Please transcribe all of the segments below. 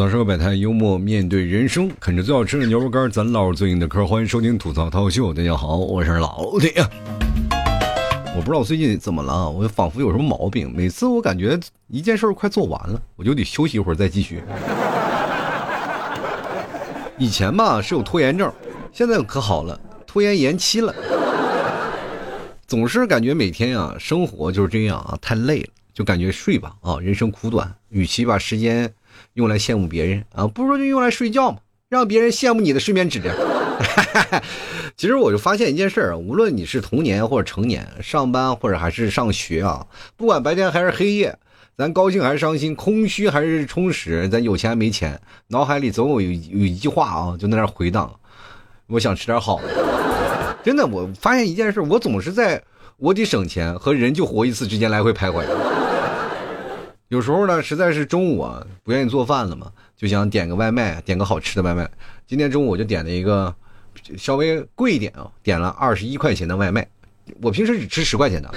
槽社会百态，幽默面对人生，啃着最好吃的牛肉干，咱唠最硬的嗑。欢迎收听吐槽涛秀，大家好，我是老铁。我不知道我最近怎么了，我仿佛有什么毛病。每次我感觉一件事快做完了，我就得休息一会儿再继续。以前吧是有拖延症，现在可好了，拖延延期了。总是感觉每天啊，生活就是这样啊，太累了，就感觉睡吧啊，人生苦短，与其把时间用来羡慕别人啊，不如就用来睡觉嘛，让别人羡慕你的睡眠质量。其实我就发现一件事儿，无论你是童年或者成年，上班或者还是上学啊，不管白天还是黑夜，咱高兴还是伤心，空虚还是充实，咱有钱没钱，脑海里总有有有一句话啊，就在那回荡，我想吃点好的。真的，我发现一件事，我总是在我得省钱和人就活一次之间来回徘徊。有时候呢，实在是中午啊不愿意做饭了嘛，就想点个外卖，点个好吃的外卖。今天中午我就点了一个稍微贵一点啊，点了二十一块钱的外卖。我平时只吃十块钱的，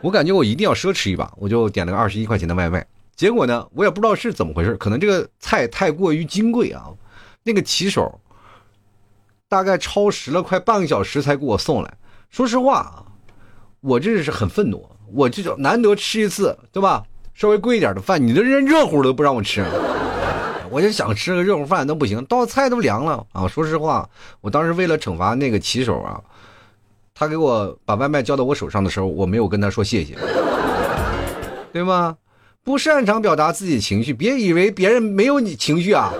我感觉我一定要奢侈一把，我就点了个二十一块钱的外卖。结果呢，我也不知道是怎么回事，可能这个菜太过于金贵啊，那个骑手大概超时了快半个小时才给我送来。说实话啊，我这是很愤怒，我这就难得吃一次，对吧？稍微贵一点的饭，你这连热乎都不让我吃，我就想吃个热乎饭都不行，到菜都凉了啊！说实话，我当时为了惩罚那个骑手啊，他给我把外卖交到我手上的时候，我没有跟他说谢谢，对吗？不擅长表达自己情绪，别以为别人没有你情绪啊。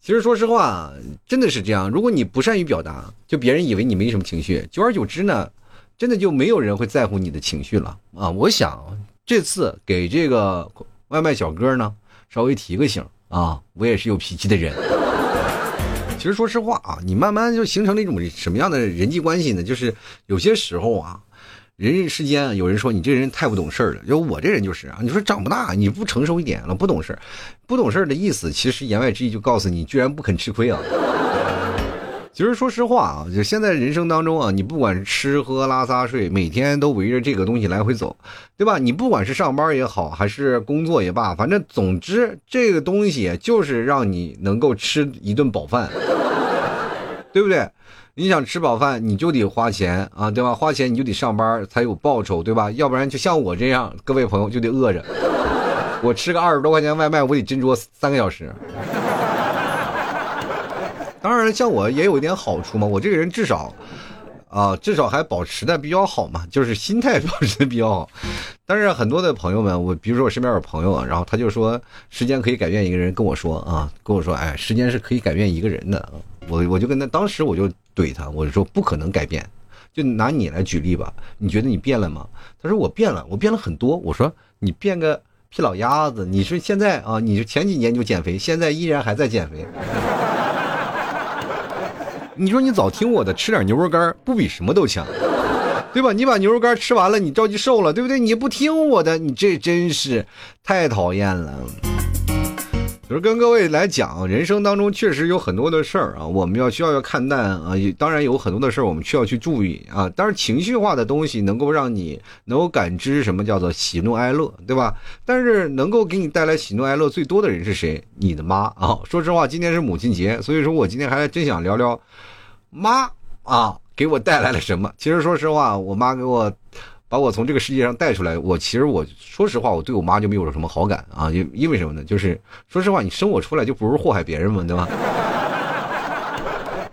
其实说实话，真的是这样。如果你不善于表达，就别人以为你没什么情绪，久而久之呢，真的就没有人会在乎你的情绪了啊！我想这次给这个外卖小哥呢，稍微提个醒啊，我也是有脾气的人。其实说实话啊，你慢慢就形成了一种什么样的人际关系呢？就是有些时候啊。人世间有人说你这人太不懂事了，就我这人就是啊。你说长不大，你不成熟一点了，不懂事不懂事的意思，其实言外之意就告诉你，居然不肯吃亏啊。其实说实话啊，就现在人生当中啊，你不管吃喝拉撒睡，每天都围着这个东西来回走，对吧？你不管是上班也好，还是工作也罢，反正总之这个东西就是让你能够吃一顿饱饭，对不对？你想吃饱饭，你就得花钱啊，对吧？花钱你就得上班才有报酬，对吧？要不然就像我这样，各位朋友就得饿着。我吃个二十多块钱外卖，我得斟酌三个小时。当然，像我也有一点好处嘛，我这个人至少，啊，至少还保持的比较好嘛，就是心态保持的比较好。但是很多的朋友们，我比如说我身边有朋友啊，然后他就说时间可以改变一个人，跟我说啊，跟我说，哎，时间是可以改变一个人的。我我就跟他当时我就怼他，我就说不可能改变，就拿你来举例吧，你觉得你变了吗？他说我变了，我变了很多。我说你变个屁老鸭子！你说现在啊，你是前几年就减肥，现在依然还在减肥。你说你早听我的，吃点牛肉干不比什么都强，对吧？你把牛肉干吃完了，你着急瘦了，对不对？你不听我的，你这真是太讨厌了。就是跟各位来讲，人生当中确实有很多的事儿啊，我们要需要要看淡啊。当然有很多的事儿我们需要去注意啊。当然情绪化的东西能够让你能够感知什么叫做喜怒哀乐，对吧？但是能够给你带来喜怒哀乐最多的人是谁？你的妈啊！说实话，今天是母亲节，所以说我今天还真想聊聊妈啊给我带来了什么。其实说实话，我妈给我。把我从这个世界上带出来，我其实我说实话，我对我妈就没有什么好感啊，因因为什么呢？就是说实话，你生我出来就不是祸害别人嘛，对吧？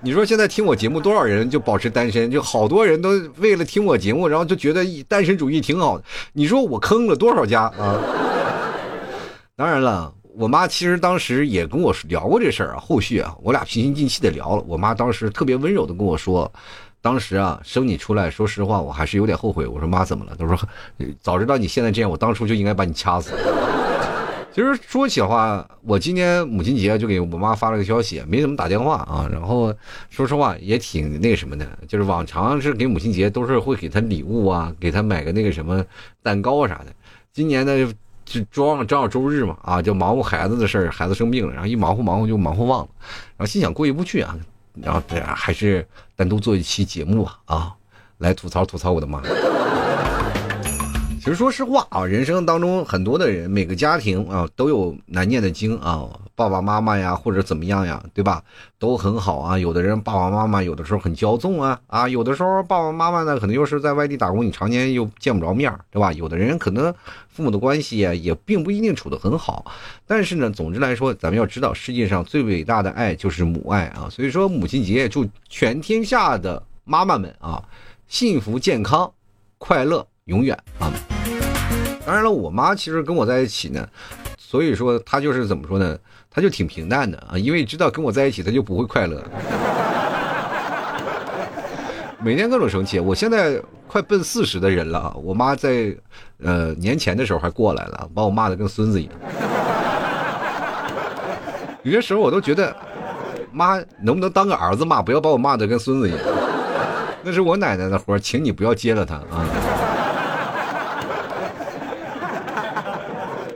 你说现在听我节目多少人就保持单身，就好多人都为了听我节目，然后就觉得单身主义挺好的。你说我坑了多少家啊？当然了，我妈其实当时也跟我聊过这事儿啊，后续啊，我俩平心静气的聊了。我妈当时特别温柔的跟我说。当时啊，生你出来，说实话，我还是有点后悔。我说妈，怎么了？他说，早知道你现在这样，我当初就应该把你掐死。其实说起话，我今天母亲节就给我妈发了个消息，没怎么打电话啊。然后说实话也挺那什么的，就是往常是给母亲节都是会给她礼物啊，给她买个那个什么蛋糕啊啥的。今年呢，就装正好周日嘛，啊，就忙活孩子的事儿，孩子生病了，然后一忙活忙活就忙活忘了，然后心想过意不去啊。然后这样还是单独做一期节目吧，啊，来吐槽吐槽我的妈。其实说实话啊，人生当中很多的人，每个家庭啊都有难念的经啊，爸爸妈妈呀或者怎么样呀，对吧？都很好啊。有的人爸爸妈妈有的时候很骄纵啊啊，有的时候爸爸妈妈呢可能又是在外地打工，你常年又见不着面对吧？有的人可能父母的关系也并不一定处得很好。但是呢，总之来说，咱们要知道，世界上最伟大的爱就是母爱啊。所以说，母亲节祝全天下的妈妈们啊，幸福、健康、快乐，永远啊。当然了，我妈其实跟我在一起呢，所以说她就是怎么说呢？她就挺平淡的啊，因为知道跟我在一起，她就不会快乐。每天各种生气。我现在快奔四十的人了啊，我妈在呃年前的时候还过来了，把我骂的跟孙子一样。有些时候我都觉得，妈能不能当个儿子骂，不要把我骂的跟孙子一样。那是我奶奶的活，请你不要接了她啊。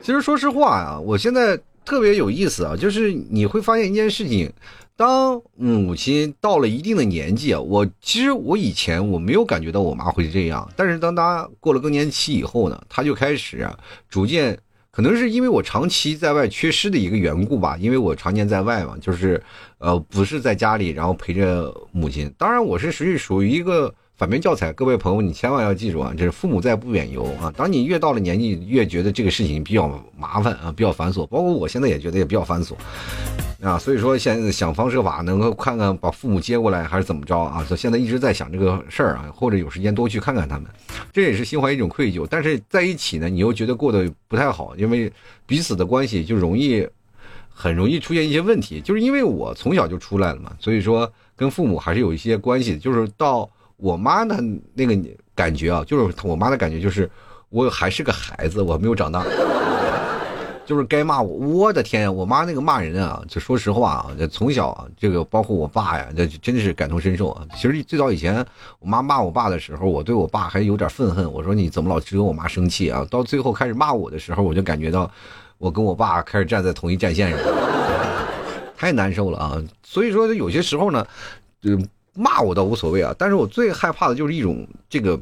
其实说实话啊，我现在特别有意思啊，就是你会发现一件事情，当母亲到了一定的年纪啊，我其实我以前我没有感觉到我妈会这样，但是当她过了更年期以后呢，她就开始啊，逐渐可能是因为我长期在外缺失的一个缘故吧，因为我常年在外嘛，就是呃不是在家里，然后陪着母亲。当然我是属于属于一个。反面教材，各位朋友，你千万要记住啊！这是父母在不远游啊。当你越到了年纪，越觉得这个事情比较麻烦啊，比较繁琐。包括我现在也觉得也比较繁琐啊。所以说，现在想方设法能够看看把父母接过来，还是怎么着啊？就现在一直在想这个事儿啊，或者有时间多去看看他们，这也是心怀一种愧疚。但是在一起呢，你又觉得过得不太好，因为彼此的关系就容易很容易出现一些问题。就是因为我从小就出来了嘛，所以说跟父母还是有一些关系。就是到。我妈的那个感觉啊，就是我妈的感觉，就是我还是个孩子，我没有长大，就是该骂我。我的天呀，我妈那个骂人啊，就说实话啊，从小，这个包括我爸呀，这真的是感同身受啊。其实最早以前，我妈骂我爸的时候，我对我爸还有点愤恨。我说你怎么老惹我妈生气啊？到最后开始骂我的时候，我就感觉到我跟我爸开始站在同一战线上，太难受了啊。所以说有些时候呢，嗯。骂我倒无所谓啊，但是我最害怕的就是一种这个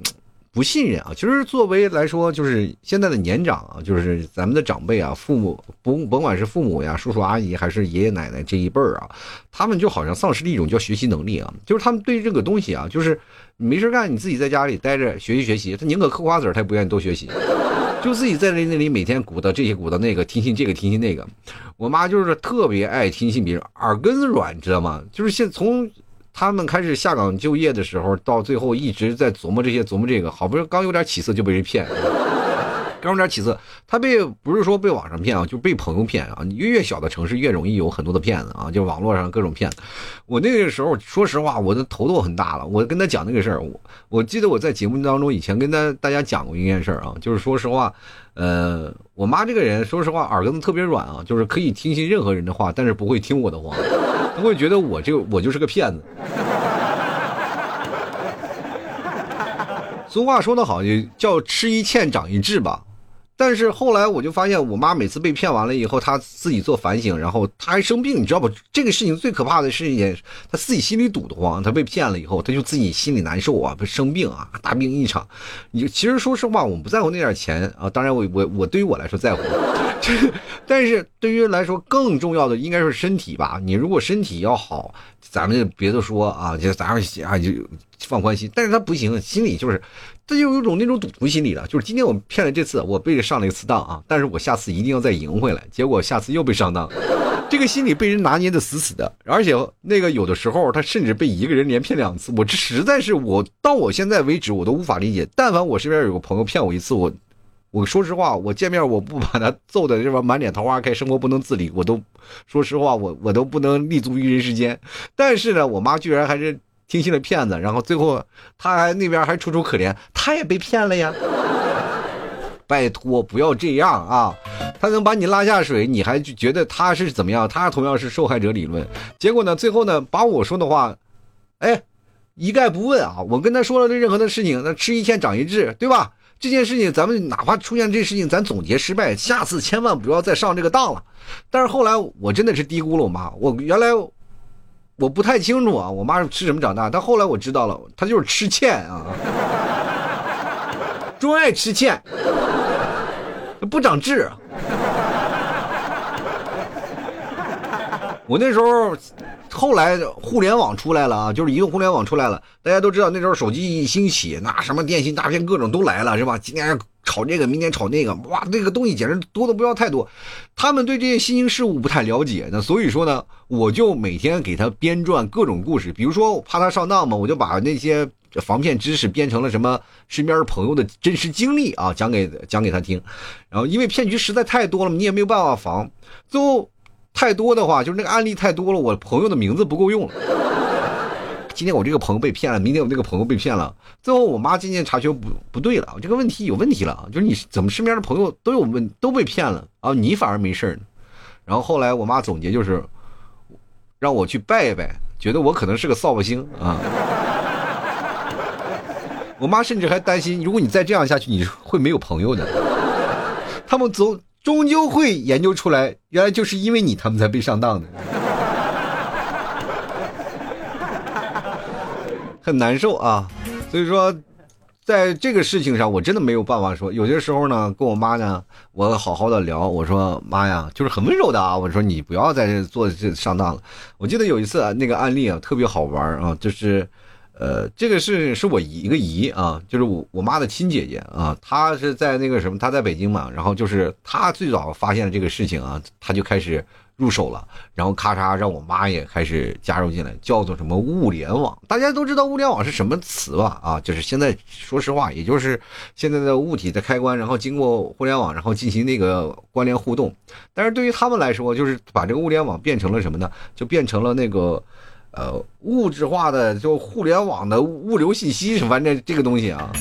不信任啊。其实作为来说，就是现在的年长啊，就是咱们的长辈啊，父母甭甭管是父母呀、叔叔阿姨还是爷爷奶奶这一辈儿啊，他们就好像丧失了一种叫学习能力啊。就是他们对这个东西啊，就是没事干，你自己在家里待着学习学习，他宁可嗑瓜子儿，他也不愿意多学习，就自己在那那里每天鼓捣这些鼓捣那个，听信这个听信那个。我妈就是特别爱听信别人，耳根子软，知道吗？就是现从。他们开始下岗就业的时候，到最后一直在琢磨这些，琢磨这个，好不容易刚有点起色就被人骗，刚有点起色，他被不是说被网上骗啊，就被朋友骗啊。你越小的城市越容易有很多的骗子啊，就网络上各种骗子。我那个时候说实话，我的头都很大了。我跟他讲那个事儿，我我记得我在节目当中以前跟他大家讲过一件事儿啊，就是说实话，呃，我妈这个人说实话耳根子特别软啊，就是可以听信任何人的话，但是不会听我的话。他会觉得我这我就是个骗子。俗话说得好，叫吃一堑长一智吧。但是后来我就发现，我妈每次被骗完了以后，她自己做反省，然后她还生病，你知道不？这个事情最可怕的是一件，她自己心里堵得慌。她被骗了以后，她就自己心里难受啊，不生病啊，大病一场。你其实说实话，我们不在乎那点钱啊。当然，我我我对于我来说在乎，但是对于来说更重要的应该是身体吧。你如果身体要好，咱们就别的说啊，就咱们啊就放宽心。但是他不行，心里就是。他就有种那种赌徒心理了，就是今天我骗了这次，我被上了一次当啊，但是我下次一定要再赢回来。结果下次又被上当，这个心理被人拿捏的死死的，而且那个有的时候他甚至被一个人连骗两次，我这实在是我到我现在为止我都无法理解。但凡我身边有个朋友骗我一次，我我说实话，我见面我不把他揍的这边满脸桃花开，生活不能自理，我都说实话，我我都不能立足于人世间。但是呢，我妈居然还是。听信了骗子，然后最后他还那边还楚楚可怜，他也被骗了呀！拜托，不要这样啊！他能把你拉下水，你还觉得他是怎么样？他同样是受害者理论。结果呢，最后呢，把我说的话，哎，一概不问啊！我跟他说了这任何的事情，那吃一堑长一智，对吧？这件事情咱们哪怕出现这事情，咱总结失败，下次千万不要再上这个当了。但是后来我真的是低估了我妈，我原来。我不太清楚啊，我妈是吃什么长大？但后来我知道了，她就是吃欠啊，专爱吃欠。不长智。我那时候，后来互联网出来了啊，就是移动互联网出来了，大家都知道那时候手机一兴起，那什么电信诈骗各种都来了，是吧？今天炒这个，明天炒那个，哇，这个东西简直多的不要太多。他们对这些新兴事物不太了解，那所以说呢，我就每天给他编撰各种故事，比如说怕他上当嘛，我就把那些防骗知识编成了什么身边朋友的真实经历啊，讲给讲给他听。然后因为骗局实在太多了，你也没有办法防，最后。太多的话，就是那个案例太多了，我朋友的名字不够用了。今天我这个朋友被骗了，明天我那个朋友被骗了，最后我妈渐渐察觉不不对了，这个问题有问题了，就是你怎么身边的朋友都有问都被骗了啊，你反而没事呢？然后后来我妈总结就是，让我去拜一拜，觉得我可能是个扫把星啊。我妈甚至还担心，如果你再这样下去，你会没有朋友的。他们总。终究会研究出来，原来就是因为你他们才被上当的，很难受啊。所以说，在这个事情上，我真的没有办法说。有些时候呢，跟我妈呢，我好好的聊，我说妈呀，就是很温柔的啊，我说你不要在这做这上当了。我记得有一次啊，那个案例啊，特别好玩啊，就是。呃，这个是是我一个姨啊，就是我我妈的亲姐姐啊，她是在那个什么，她在北京嘛，然后就是她最早发现了这个事情啊，她就开始入手了，然后咔嚓让我妈也开始加入进来，叫做什么物联网，大家都知道物联网是什么词吧？啊，就是现在说实话，也就是现在的物体的开关，然后经过互联网，然后进行那个关联互动，但是对于他们来说，就是把这个物联网变成了什么呢？就变成了那个。呃，物质化的就互联网的物流信息，反正这个东西啊，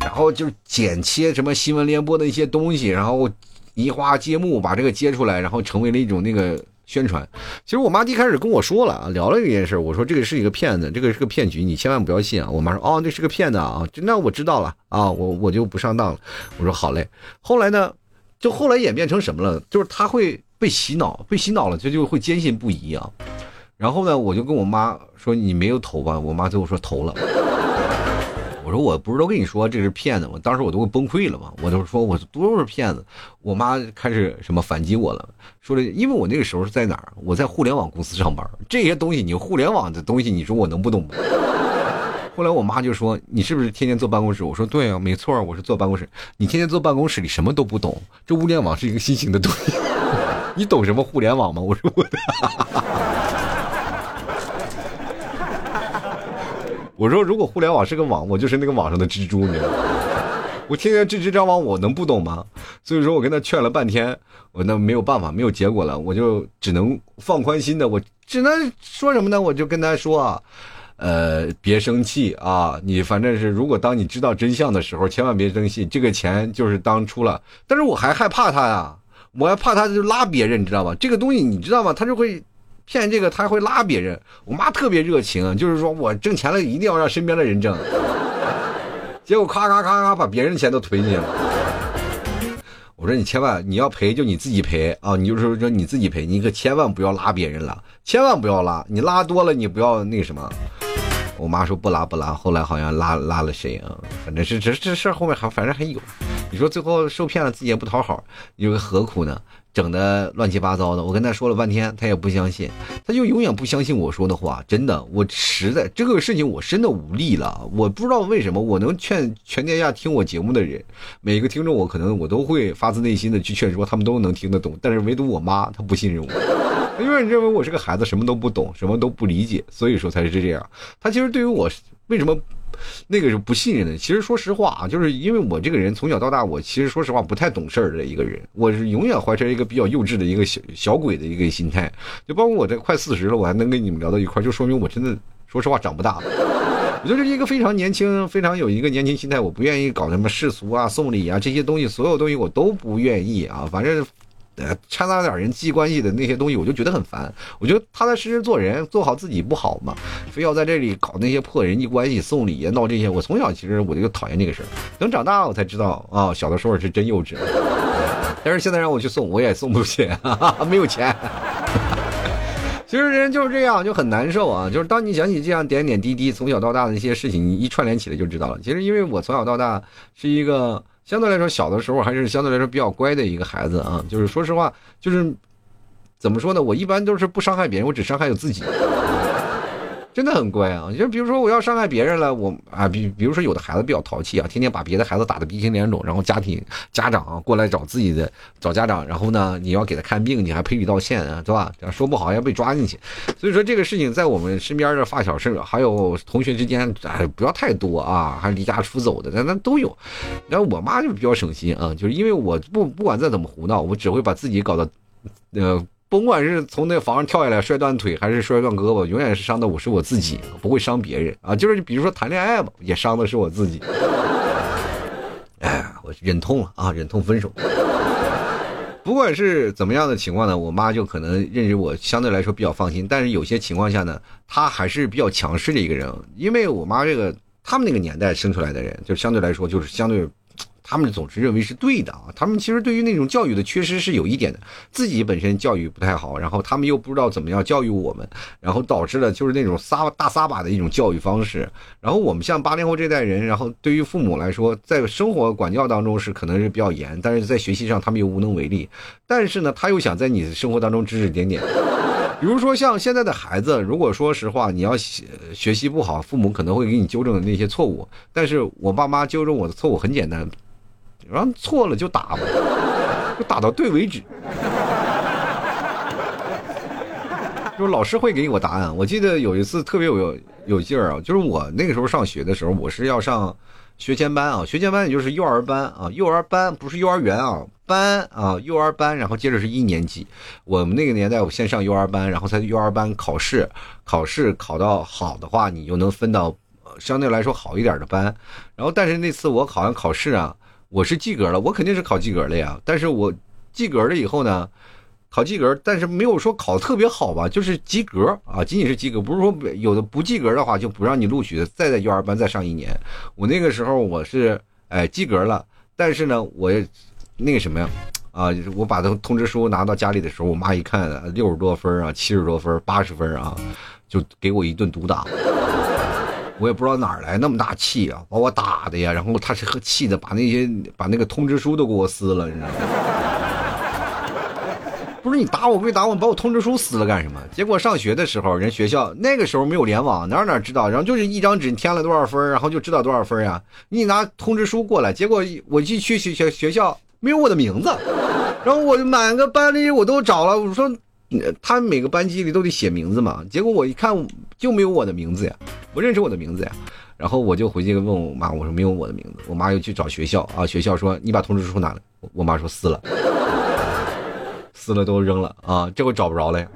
然后就剪切什么新闻联播的一些东西，然后移花接木把这个接出来，然后成为了一种那个宣传。其实我妈一开始跟我说了啊，聊了这件事，我说这个是一个骗子，这个是个骗局，你千万不要信啊。我妈说哦，这是个骗子啊，那我知道了啊，我我就不上当了。我说好嘞。后来呢，就后来演变成什么了？就是他会被洗脑，被洗脑了，他就会坚信不疑啊。然后呢，我就跟我妈说：“你没有投吧？”我妈最后说投了。我说：“我不是都跟你说这是骗子吗？”当时我都会崩溃了嘛，我都说我都是骗子。我妈开始什么反击我了，说的因为我那个时候是在哪儿？我在互联网公司上班，这些东西你互联网的东西，你说我能不懂吗？后来我妈就说：“你是不是天天坐办公室？”我说：“对啊，没错，我是坐办公室。你天天坐办公室里什么都不懂，这物联网是一个新型的东西，你懂什么互联网吗？”我说：“我的。” 我说，如果互联网是个网，我就是那个网上的蜘蛛，你知道吗？我天天织织张网，我能不懂吗？所以说我跟他劝了半天，我那没有办法，没有结果了，我就只能放宽心的，我只能说什么呢？我就跟他说啊，呃，别生气啊，你反正是，如果当你知道真相的时候，千万别生气，这个钱就是当初了。但是我还害怕他呀，我还怕他就拉别人，你知道吧？这个东西你知道吗？他就会。骗这个他会拉别人，我妈特别热情，就是说我挣钱了一定要让身边的人挣，结果咔咔咔咔把别人的钱都推进去了。我说你千万你要赔就你自己赔啊，你就是说你自己赔，你可千万不要拉别人了，千万不要拉，你拉多了你不要那什么。我妈说不拉不拉，后来好像拉拉了谁啊？反正是这这事儿后面还反正还有，你说最后受骗了自己也不讨好，你说何苦呢？整的乱七八糟的，我跟他说了半天，他也不相信，他就永远不相信我说的话。真的，我实在这个事情我真的无力了。我不知道为什么，我能劝全天下听我节目的人，每个听众我可能我都会发自内心的去劝说，他们都能听得懂。但是唯独我妈，她不信任我，因为认为我是个孩子，什么都不懂，什么都不理解，所以说才是这样。他其实对于我为什么？那个是不信任的。其实说实话啊，就是因为我这个人从小到大，我其实说实话不太懂事儿的一个人。我是永远怀着一个比较幼稚的一个小小鬼的一个心态。就包括我这快四十了，我还能跟你们聊到一块儿，就说明我真的说实话长不大。我就是一个非常年轻、非常有一个年轻心态。我不愿意搞什么世俗啊、送礼啊这些东西，所有东西我都不愿意啊。反正。呃，掺杂点人际关系的那些东西，我就觉得很烦。我觉得踏踏实实做人，做好自己不好吗？非要在这里搞那些破人际关系、送礼啊、闹这些。我从小其实我就讨厌这个事儿。等长大我才知道啊，小的时候是真幼稚。但是现在让我去送，我也送不起，没有钱。其实人就是这样，就很难受啊。就是当你想起这样点点滴滴从小到大的一些事情，你一串联起来就知道了。其实因为我从小到大是一个。相对来说，小的时候还是相对来说比较乖的一个孩子啊。就是说实话，就是怎么说呢？我一般都是不伤害别人，我只伤害我自己。真的很乖啊！就比如说我要伤害别人了，我啊，比比如说有的孩子比较淘气啊，天天把别的孩子打得鼻青脸肿，然后家庭家长啊过来找自己的找家长，然后呢，你要给他看病，你还赔礼道歉啊，对吧？说不好要被抓进去。所以说这个事情在我们身边的发小是还有同学之间，哎，不要太多啊，还离家出走的，那那都有。然后我妈就比较省心啊，就是因为我不不管再怎么胡闹，我只会把自己搞得，呃。甭管是从那房上跳下来摔断腿，还是摔断胳膊，永远是伤的我是我自己，不会伤别人啊。就是比如说谈恋爱吧，也伤的是我自己。哎，我忍痛了啊，忍痛分手。不管是怎么样的情况呢，我妈就可能认识我相对来说比较放心。但是有些情况下呢，她还是比较强势的一个人，因为我妈这个他们那个年代生出来的人，就相对来说就是相对。他们总是认为是对的啊，他们其实对于那种教育的缺失是有一点的，自己本身教育不太好，然后他们又不知道怎么样教育我们，然后导致了就是那种撒大撒把的一种教育方式。然后我们像八零后这代人，然后对于父母来说，在生活管教当中是可能是比较严，但是在学习上他们又无能为力。但是呢，他又想在你生活当中指指点点，比如说像现在的孩子，如果说实话，你要学习不好，父母可能会给你纠正的那些错误。但是我爸妈纠正我的错误很简单。然后错了就打吧，就打到对为止。就是老师会给我答案。我记得有一次特别有有劲儿啊，就是我那个时候上学的时候，我是要上学前班啊，学前班也就是幼儿班啊，幼儿班不是幼儿园啊，班啊，幼儿班，然后接着是一年级。我们那个年代，我先上幼儿班，然后在幼儿班考试，考试考到好的话，你就能分到相对来说好一点的班。然后，但是那次我考完考试啊。我是及格了，我肯定是考及格了呀。但是我及格了以后呢，考及格，但是没有说考特别好吧，就是及格啊，仅仅是及格，不是说有的不及格的话就不让你录取，再在幼儿班再上一年。我那个时候我是哎及格了，但是呢，我那个什么呀，啊，我把通通知书拿到家里的时候，我妈一看六十多分啊，七十多分，八十分啊，就给我一顿毒打。我也不知道哪儿来那么大气啊，把我打的呀，然后他是和气的，把那些把那个通知书都给我撕了，你知道吗？不是你打我归打我，把我通知书撕了干什么？结果上学的时候，人学校那个时候没有联网，哪哪知道？然后就是一张纸你填了多少分，然后就知道多少分呀。你拿通知书过来，结果我一去学学学校没有我的名字，然后我满个班里我都找了，我说。他每个班级里都得写名字嘛，结果我一看就没有我的名字呀，不认识我的名字呀，然后我就回去问我妈，我说没有我的名字，我妈又去找学校啊，学校说你把通知书拿来，我妈说撕了，撕了都扔了啊，这回找不着了呀。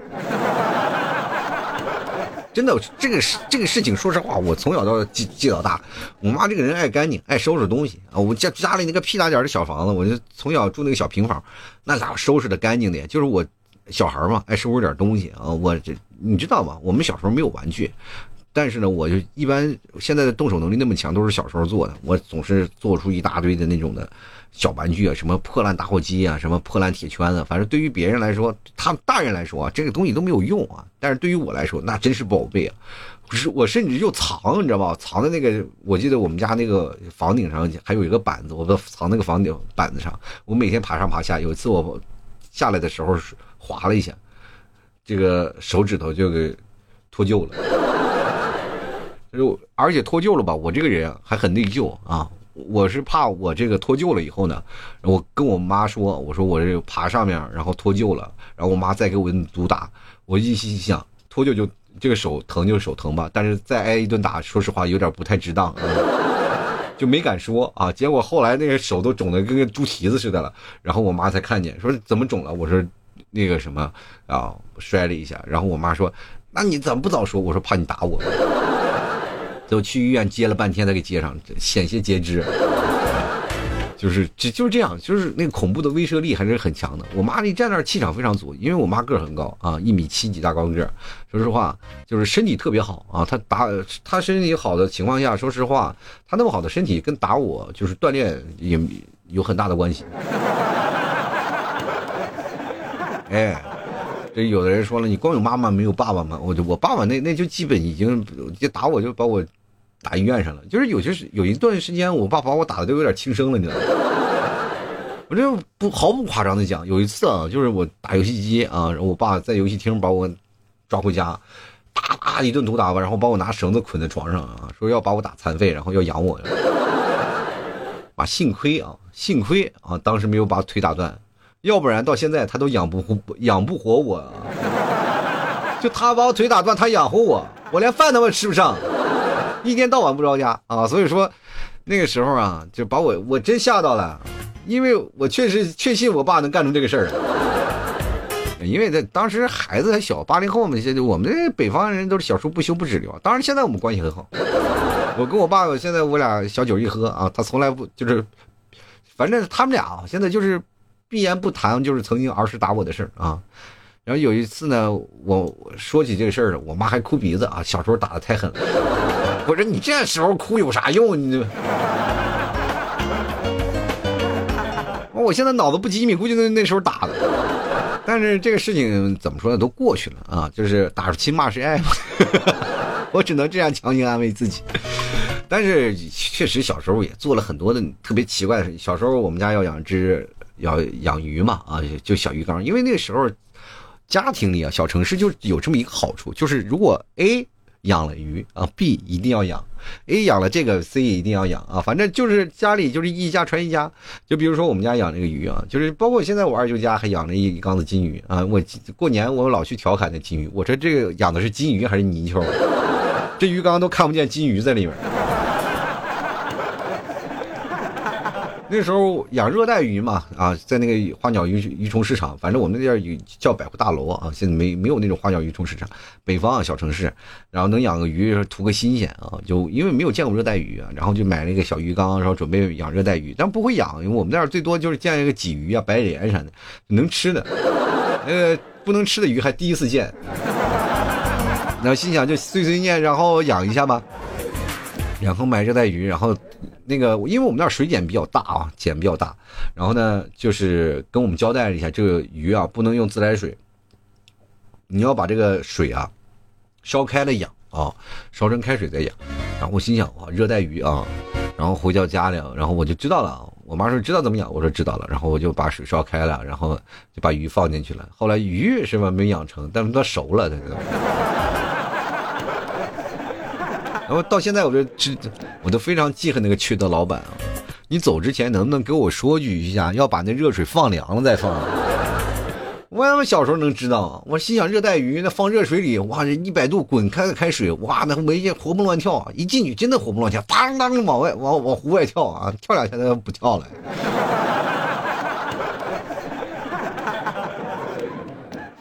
真的，这个事这个事情，说实话，我从小到记记到大，我妈这个人爱干净，爱收拾东西啊。我家家里那个屁大点的小房子，我就从小住那个小平房，那咋收拾的干净的？就是我。小孩嘛，爱收拾点东西啊！我这你知道吗？我们小时候没有玩具，但是呢，我就一般现在的动手能力那么强，都是小时候做的。我总是做出一大堆的那种的小玩具啊，什么破烂打火机啊，什么破烂铁圈子，反正对于别人来说，他们大人来说啊，这个东西都没有用啊。但是对于我来说，那真是宝贝啊！不是我甚至就藏，你知道吧？藏在那个，我记得我们家那个房顶上还有一个板子，我藏那个房顶板子上，我每天爬上爬下。有一次我下来的时候是。划了一下，这个手指头就给脱臼了。就而且脱臼了吧，我这个人还很内疚啊。我是怕我这个脱臼了以后呢，我跟我妈说，我说我这爬上面然后脱臼了，然后我妈再给我毒打。我一心想脱臼就这个手疼就手疼吧，但是再挨一顿打，说实话有点不太值当，就没敢说啊。结果后来那个手都肿的跟个猪蹄子似的了，然后我妈才看见，说怎么肿了？我说。那个什么啊，摔了一下，然后我妈说：“那你怎么不早说？”我说：“怕你打我。” 就去医院接了半天才给接上，险些截肢。就是就就是这样，就是那个恐怖的威慑力还是很强的。我妈一站那儿气场非常足，因为我妈个儿很高啊，一米七几大高个儿。说实话，就是身体特别好啊。她打她身体好的情况下，说实话，她那么好的身体跟打我就是锻炼也有很大的关系。哎，这有的人说了，你光有妈妈没有爸爸吗？我就我爸爸那那就基本已经就打我就把我打医院上了。就是有些时有一段时间，我爸把我打的都有点轻生了，你知道吗？我这不毫不夸张的讲，有一次啊，就是我打游戏机啊，然后我爸在游戏厅把我抓回家，打打一顿毒打吧，然后把我拿绳子捆在床上啊，说要把我打残废，然后要养我。啊，幸亏啊，幸亏啊，当时没有把腿打断，要不然到现在他都养不活养不活我啊。就他把我腿打断，他养活我，我连饭他妈吃不上，一天到晚不着家啊！所以说，那个时候啊，就把我我真吓到了，因为我确实确信我爸能干出这个事儿。因为在当时孩子还小，八零后嘛，现在我们这北方人都是小时候不修不止的。当然现在我们关系很好，我跟我爸现在我俩小酒一喝啊，他从来不就是，反正他们俩，现在就是闭言不谈，就是曾经儿时打我的事儿啊。然后有一次呢，我说起这个事儿了，我妈还哭鼻子啊！小时候打的太狠了。我说你这时候哭有啥用？你，我现在脑子不机敏，估计那那时候打的。但是这个事情怎么说呢，都过去了啊，就是打是亲，骂是爱嘛。我只能这样强行安慰自己。但是确实小时候也做了很多的特别奇怪的事。小时候我们家要养只要养鱼嘛啊，就小鱼缸，因为那个时候。家庭里啊，小城市就有这么一个好处，就是如果 A 养了鱼啊，B 一定要养；A 养了这个，C 一定要养啊。反正就是家里就是一家传一家。就比如说我们家养这个鱼啊，就是包括现在我二舅家还养了一缸子金鱼啊。我过年我老去调侃那金鱼，我说这个养的是金鱼还是泥鳅？这鱼缸都看不见金鱼在里面。那时候养热带鱼嘛，啊，在那个花鸟鱼鱼虫市场，反正我们那边有叫百货大楼啊，现在没没有那种花鸟鱼虫市场。北方啊，小城市，然后能养个鱼，图个新鲜啊，就因为没有见过热带鱼啊，然后就买了一个小鱼缸，然后准备养热带鱼，但不会养，因为我们那儿最多就是见一个鲫鱼啊、白鲢啥的，能吃的，那个不能吃的鱼还第一次见。然后心想就碎碎念，然后养一下吧，然后买热带鱼，然后。那个，因为我们那儿水碱比较大啊，碱比较大，然后呢，就是跟我们交代了一下，这个鱼啊不能用自来水，你要把这个水啊烧开了养啊，烧成开水再养。然后我心想哇，热带鱼啊，然后回到家里，然后我就知道了。我妈说知道怎么养，我说知道了。然后我就把水烧开了，然后就把鱼放进去了。后来鱼是吧没养成，但是它熟了，它。然后到现在，我就这，我都非常记恨那个缺德老板啊！你走之前能不能给我说句一下，要把那热水放凉了再放？我他妈小时候能知道，我心想热带鱼那放热水里，哇，这一百度滚开的开水，哇，那没见活蹦乱跳，一进去真的活蹦乱跳，当当往外往往湖外跳啊，跳两下它不跳了。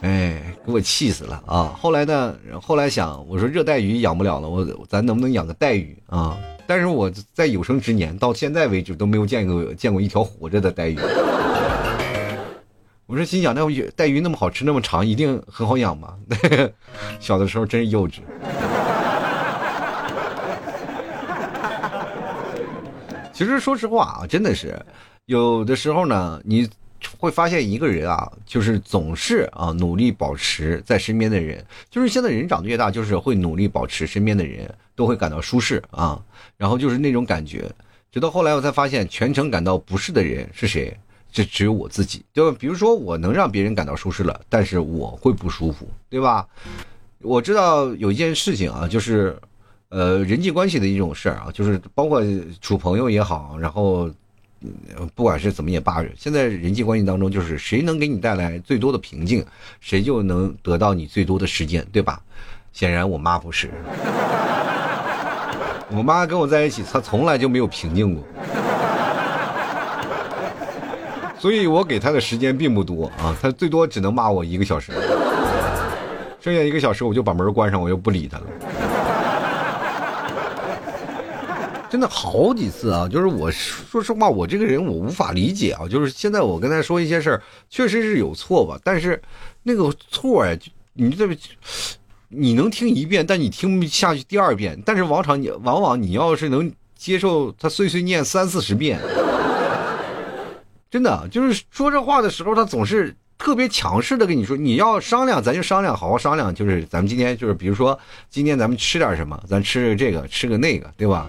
哎。给我气死了啊！后来呢？后来想，我说热带鱼养不了了，我咱能不能养个带鱼啊？但是我在有生之年到现在为止都没有见过见过一条活着的带鱼。我说心想，那带鱼那么好吃，那么长，一定很好养吧？小的时候真幼稚。其实说实话啊，真的是有的时候呢，你。会发现一个人啊，就是总是啊努力保持在身边的人，就是现在人长得越大，就是会努力保持身边的人都会感到舒适啊，然后就是那种感觉。直到后来我才发现，全程感到不适的人是谁？这只有我自己。就比如说，我能让别人感到舒适了，但是我会不舒服，对吧？我知道有一件事情啊，就是呃人际关系的一种事儿啊，就是包括处朋友也好，然后。不管是怎么也罢，现在人际关系当中，就是谁能给你带来最多的平静，谁就能得到你最多的时间，对吧？显然我妈不是，我妈跟我在一起，她从来就没有平静过，所以我给她的时间并不多啊，她最多只能骂我一个小时，剩下一个小时我就把门关上，我就不理她了。真的好几次啊，就是我说实话，我这个人我无法理解啊。就是现在我跟他说一些事儿，确实是有错吧，但是那个错呀，你这你能听一遍，但你听不下去第二遍。但是往常你往往你要是能接受他碎碎念三四十遍，真的就是说这话的时候，他总是特别强势的跟你说，你要商量，咱就商量，好好商量。就是咱们今天就是，比如说今天咱们吃点什么，咱吃这个，吃个那个，对吧？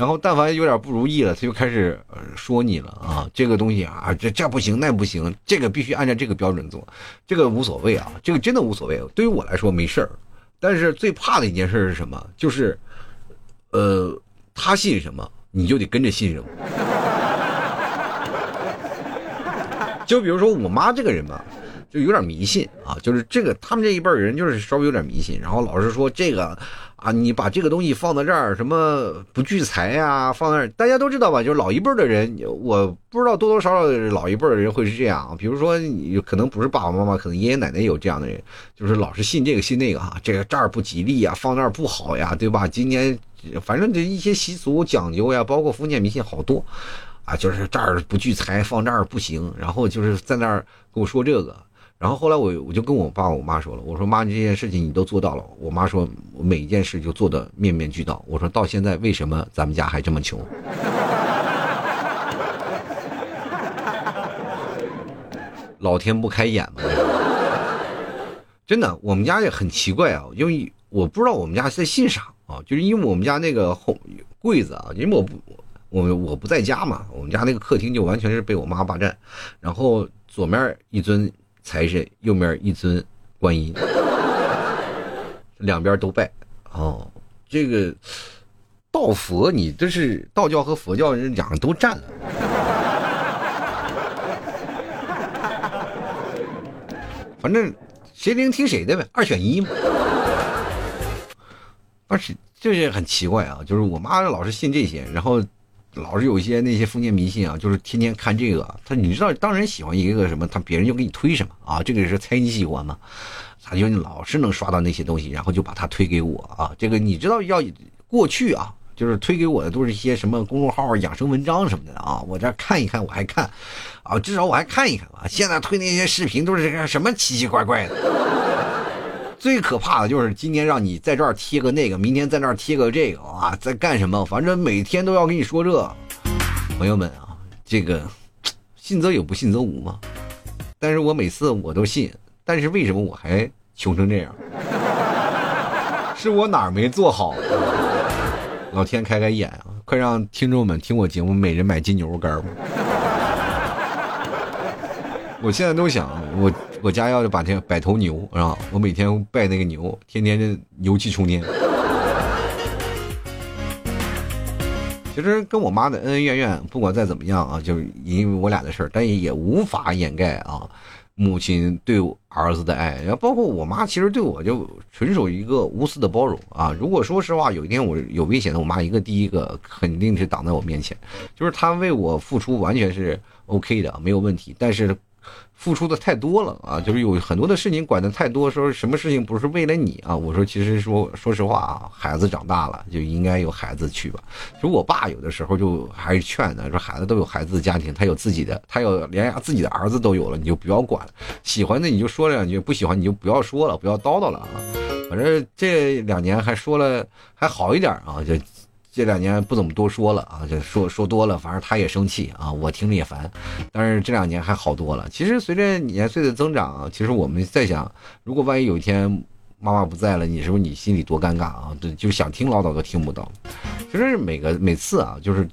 然后但凡有点不如意了，他就开始说你了啊，这个东西啊，这这不行，那不行，这个必须按照这个标准做，这个无所谓啊，这个真的无所谓。对于我来说没事儿，但是最怕的一件事是什么？就是，呃，他信什么，你就得跟着信什么。就比如说我妈这个人吧，就有点迷信啊，就是这个他们这一辈人就是稍微有点迷信，然后老是说这个啊，你把这个东西放在这儿，什么不聚财呀，放那儿，大家都知道吧？就是老一辈的人，我不知道多多少少老一辈的人会是这样。比如说，你可能不是爸爸妈妈，可能爷爷奶奶有这样的人，就是老是信这个信那个哈，这个这儿不吉利呀，放那儿不好呀，对吧？今年反正这一些习俗讲究呀，包括封建迷信好多。啊，就是这儿不聚财，放这儿不行。然后就是在那儿跟我说这个。然后后来我我就跟我爸我妈说了，我说妈，你这件事情你都做到了。我妈说，每一件事就做的面面俱到。我说到现在为什么咱们家还这么穷？老天不开眼吗？真的，我们家也很奇怪啊，因为我不知道我们家在信啥啊，就是因为我们家那个后柜子啊，因为我不。我我不在家嘛，我们家那个客厅就完全是被我妈霸占，然后左面一尊财神，右面一尊观音，两边都拜。哦，这个道佛，你这是道教和佛教人两个都占了，反正谁灵听谁的呗，二选一嘛。而且就是很奇怪啊，就是我妈老是信这些，然后。老是有一些那些封建迷信啊，就是天天看这个。他你知道，当人喜欢一个什么，他别人就给你推什么啊。这个是猜你喜欢吗？他就老是能刷到那些东西，然后就把他推给我啊。这个你知道，要过去啊，就是推给我的都是一些什么公众号、养生文章什么的啊。我这看一看，我还看啊，至少我还看一看啊。现在推那些视频都是什么奇奇怪怪的。最可怕的就是今天让你在这儿贴个那个，明天在那儿贴个这个啊，在干什么？反正每天都要跟你说这。朋友们啊，这个信则有，不信则无嘛。但是我每次我都信，但是为什么我还穷成这样？是我哪儿没做好？老天开开眼啊！快让听众们听我节目，每人买斤牛肉干吧。我现在都想我。我家要是把这摆头牛是吧？我每天拜那个牛，天天的牛气冲天。其实跟我妈的恩恩怨怨，不管再怎么样啊，就是因为我俩的事儿，但也也无法掩盖啊，母亲对我儿子的爱。然后包括我妈，其实对我就纯属一个无私的包容啊。如果说实话，有一天我有危险的，我妈一个第一个肯定是挡在我面前，就是她为我付出完全是 OK 的，没有问题。但是。付出的太多了啊，就是有很多的事情管的太多，说什么事情不是为了你啊？我说其实说说实话啊，孩子长大了就应该有孩子去吧。其实我爸有的时候就还是劝呢，说孩子都有孩子的家庭，他有自己的，他有连自己的儿子都有了，你就不要管了。喜欢的你就说两句，不喜欢你就不要说了，不要叨叨了啊。反正这两年还说了还好一点啊，就。这两年不怎么多说了啊，就说说多了，反正他也生气啊，我听着也烦。但是这两年还好多了。其实随着年岁的增长，其实我们在想，如果万一有一天妈妈不在了，你是不是你心里多尴尬啊？对，就想听唠叨都听不到。其实每个每次啊，就是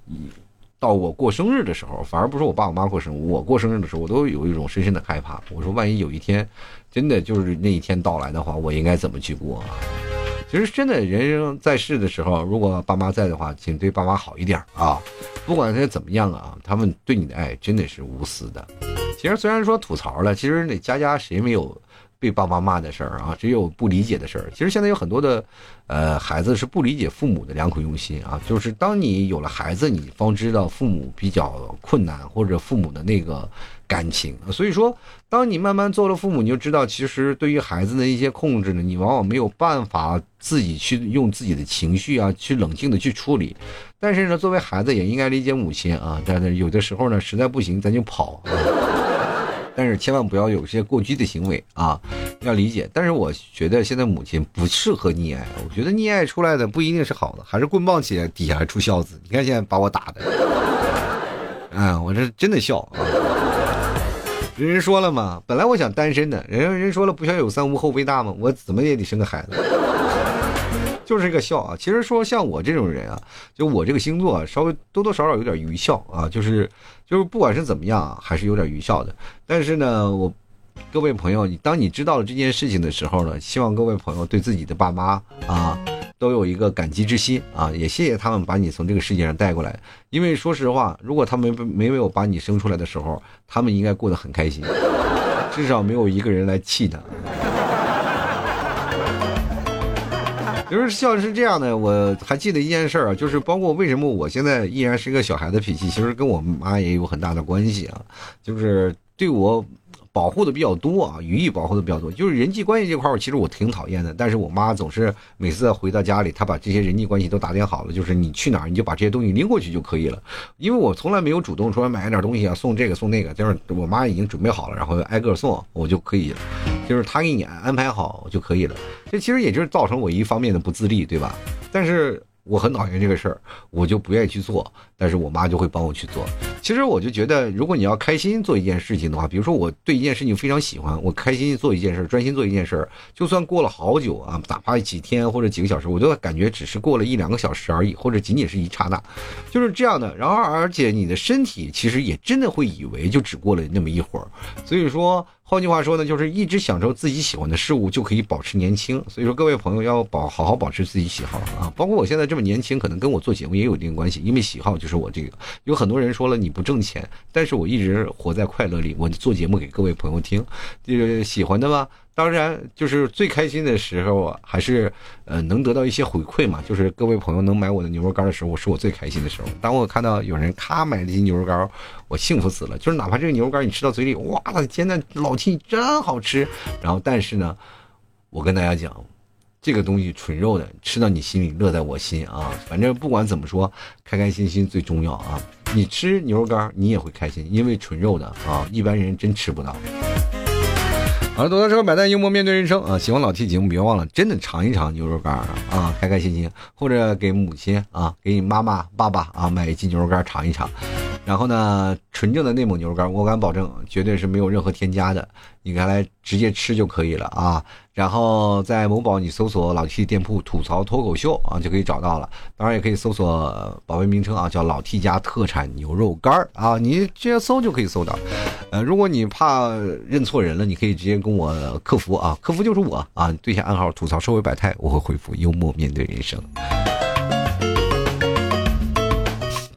到我过生日的时候，反而不是我爸我妈过生日，我过生日的时候，我都有一种深深的害怕。我说，万一有一天真的就是那一天到来的话，我应该怎么去过啊？其实真的，人生在世的时候，如果爸妈在的话，请对爸妈好一点啊！不管他怎么样啊，他们对你的爱真的是无私的。其实虽然说吐槽了，其实那家家谁没有被爸妈骂的事儿啊？只有不理解的事儿。其实现在有很多的，呃，孩子是不理解父母的良苦用心啊。就是当你有了孩子，你方知道父母比较困难，或者父母的那个。感情，所以说，当你慢慢做了父母，你就知道，其实对于孩子的一些控制呢，你往往没有办法自己去用自己的情绪啊，去冷静的去处理。但是呢，作为孩子也应该理解母亲啊，但是有的时候呢，实在不行咱就跑啊。但是千万不要有些过激的行为啊，要理解。但是我觉得现在母亲不适合溺爱，我觉得溺爱出来的不一定是好的，还是棍棒起来底下还出孝子。你看现在把我打的，哎，我这真的笑啊。人说了嘛，本来我想单身的，人人说了不孝有三无后为大嘛，我怎么也得生个孩子。就是一个笑啊！其实说像我这种人啊，就我这个星座啊，稍微多多少少有点愚孝啊，就是就是不管是怎么样啊，还是有点愚孝的。但是呢，我各位朋友，你当你知道了这件事情的时候呢，希望各位朋友对自己的爸妈啊，都有一个感激之心啊，也谢谢他们把你从这个世界上带过来。因为说实话，如果他们没没有把你生出来的时候，他们应该过得很开心，至少没有一个人来气他。就是像是这样的，我还记得一件事儿啊，就是包括为什么我现在依然是一个小孩子脾气，其实跟我妈也有很大的关系啊，就是对我。保护的比较多啊，予以保护的比较多，就是人际关系这块儿，其实我挺讨厌的。但是我妈总是每次回到家里，她把这些人际关系都打点好了，就是你去哪儿，你就把这些东西拎过去就可以了。因为我从来没有主动说买点东西啊，送这个送那个，就是我妈已经准备好了，然后挨个送，我就可以。就是他给你安排好就可以了。这其实也就是造成我一方面的不自立，对吧？但是。我很讨厌这个事儿，我就不愿意去做，但是我妈就会帮我去做。其实我就觉得，如果你要开心做一件事情的话，比如说我对一件事情非常喜欢，我开心做一件事，专心做一件事，就算过了好久啊，哪怕几天或者几个小时，我都感觉只是过了一两个小时而已，或者仅仅是一刹那，就是这样的。然后而且你的身体其实也真的会以为就只过了那么一会儿，所以说。换句话说呢，就是一直享受自己喜欢的事物，就可以保持年轻。所以说，各位朋友要保好好保持自己喜好啊。包括我现在这么年轻，可能跟我做节目也有一定关系，因为喜好就是我这个。有很多人说了你不挣钱，但是我一直活在快乐里。我做节目给各位朋友听，这个喜欢的吗？当然，就是最开心的时候啊，还是呃能得到一些回馈嘛。就是各位朋友能买我的牛肉干的时候，是我最开心的时候。当我看到有人咔买了一斤牛肉干，我幸福死了。就是哪怕这个牛肉干你吃到嘴里，哇，天呐，老七真好吃。然后，但是呢，我跟大家讲，这个东西纯肉的，吃到你心里乐在我心啊。反正不管怎么说，开开心心最重要啊。你吃牛肉干，你也会开心，因为纯肉的啊，一般人真吃不到。好了，走到车买单，幽默面对人生啊！喜欢老 T 节目，别忘了真的尝一尝牛肉干啊，开开心心，或者给母亲啊，给你妈妈、爸爸啊买一斤牛肉干尝一尝。然后呢，纯正的内蒙牛肉干，我敢保证，绝对是没有任何添加的，你拿来直接吃就可以了啊。然后在某宝你搜索老 T 店铺吐槽脱口秀啊，就可以找到了。当然也可以搜索宝贝名称啊，叫老 T 家特产牛肉干啊，你直接搜就可以搜到。呃，如果你怕认错人了，你可以直接跟我客服啊，客服就是我啊，对下暗号吐槽社会百态，我会回复幽默面对人生。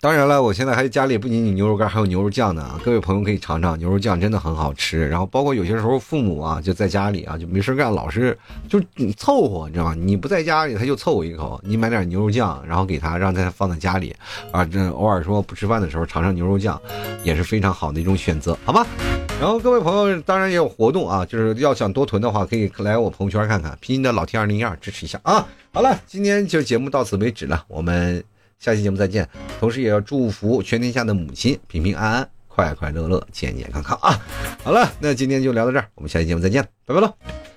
当然了，我现在还家里不仅仅牛肉干，还有牛肉酱呢！各位朋友可以尝尝牛肉酱，真的很好吃。然后包括有些时候父母啊就在家里啊就没事干，老是就凑合，你知道吗？你不在家里，他就凑合一口。你买点牛肉酱，然后给他让他放在家里啊，这偶尔说不吃饭的时候尝尝牛肉酱，也是非常好的一种选择，好吧？然后各位朋友当然也有活动啊，就是要想多囤的话，可以来我朋友圈看看，拼音的老 T 二零一二支持一下啊！好了，今天就节目到此为止了，我们。下期节目再见，同时也要祝福全天下的母亲平平安安、快快乐乐、健健康康啊！好了，那今天就聊到这儿，我们下期节目再见，拜拜喽。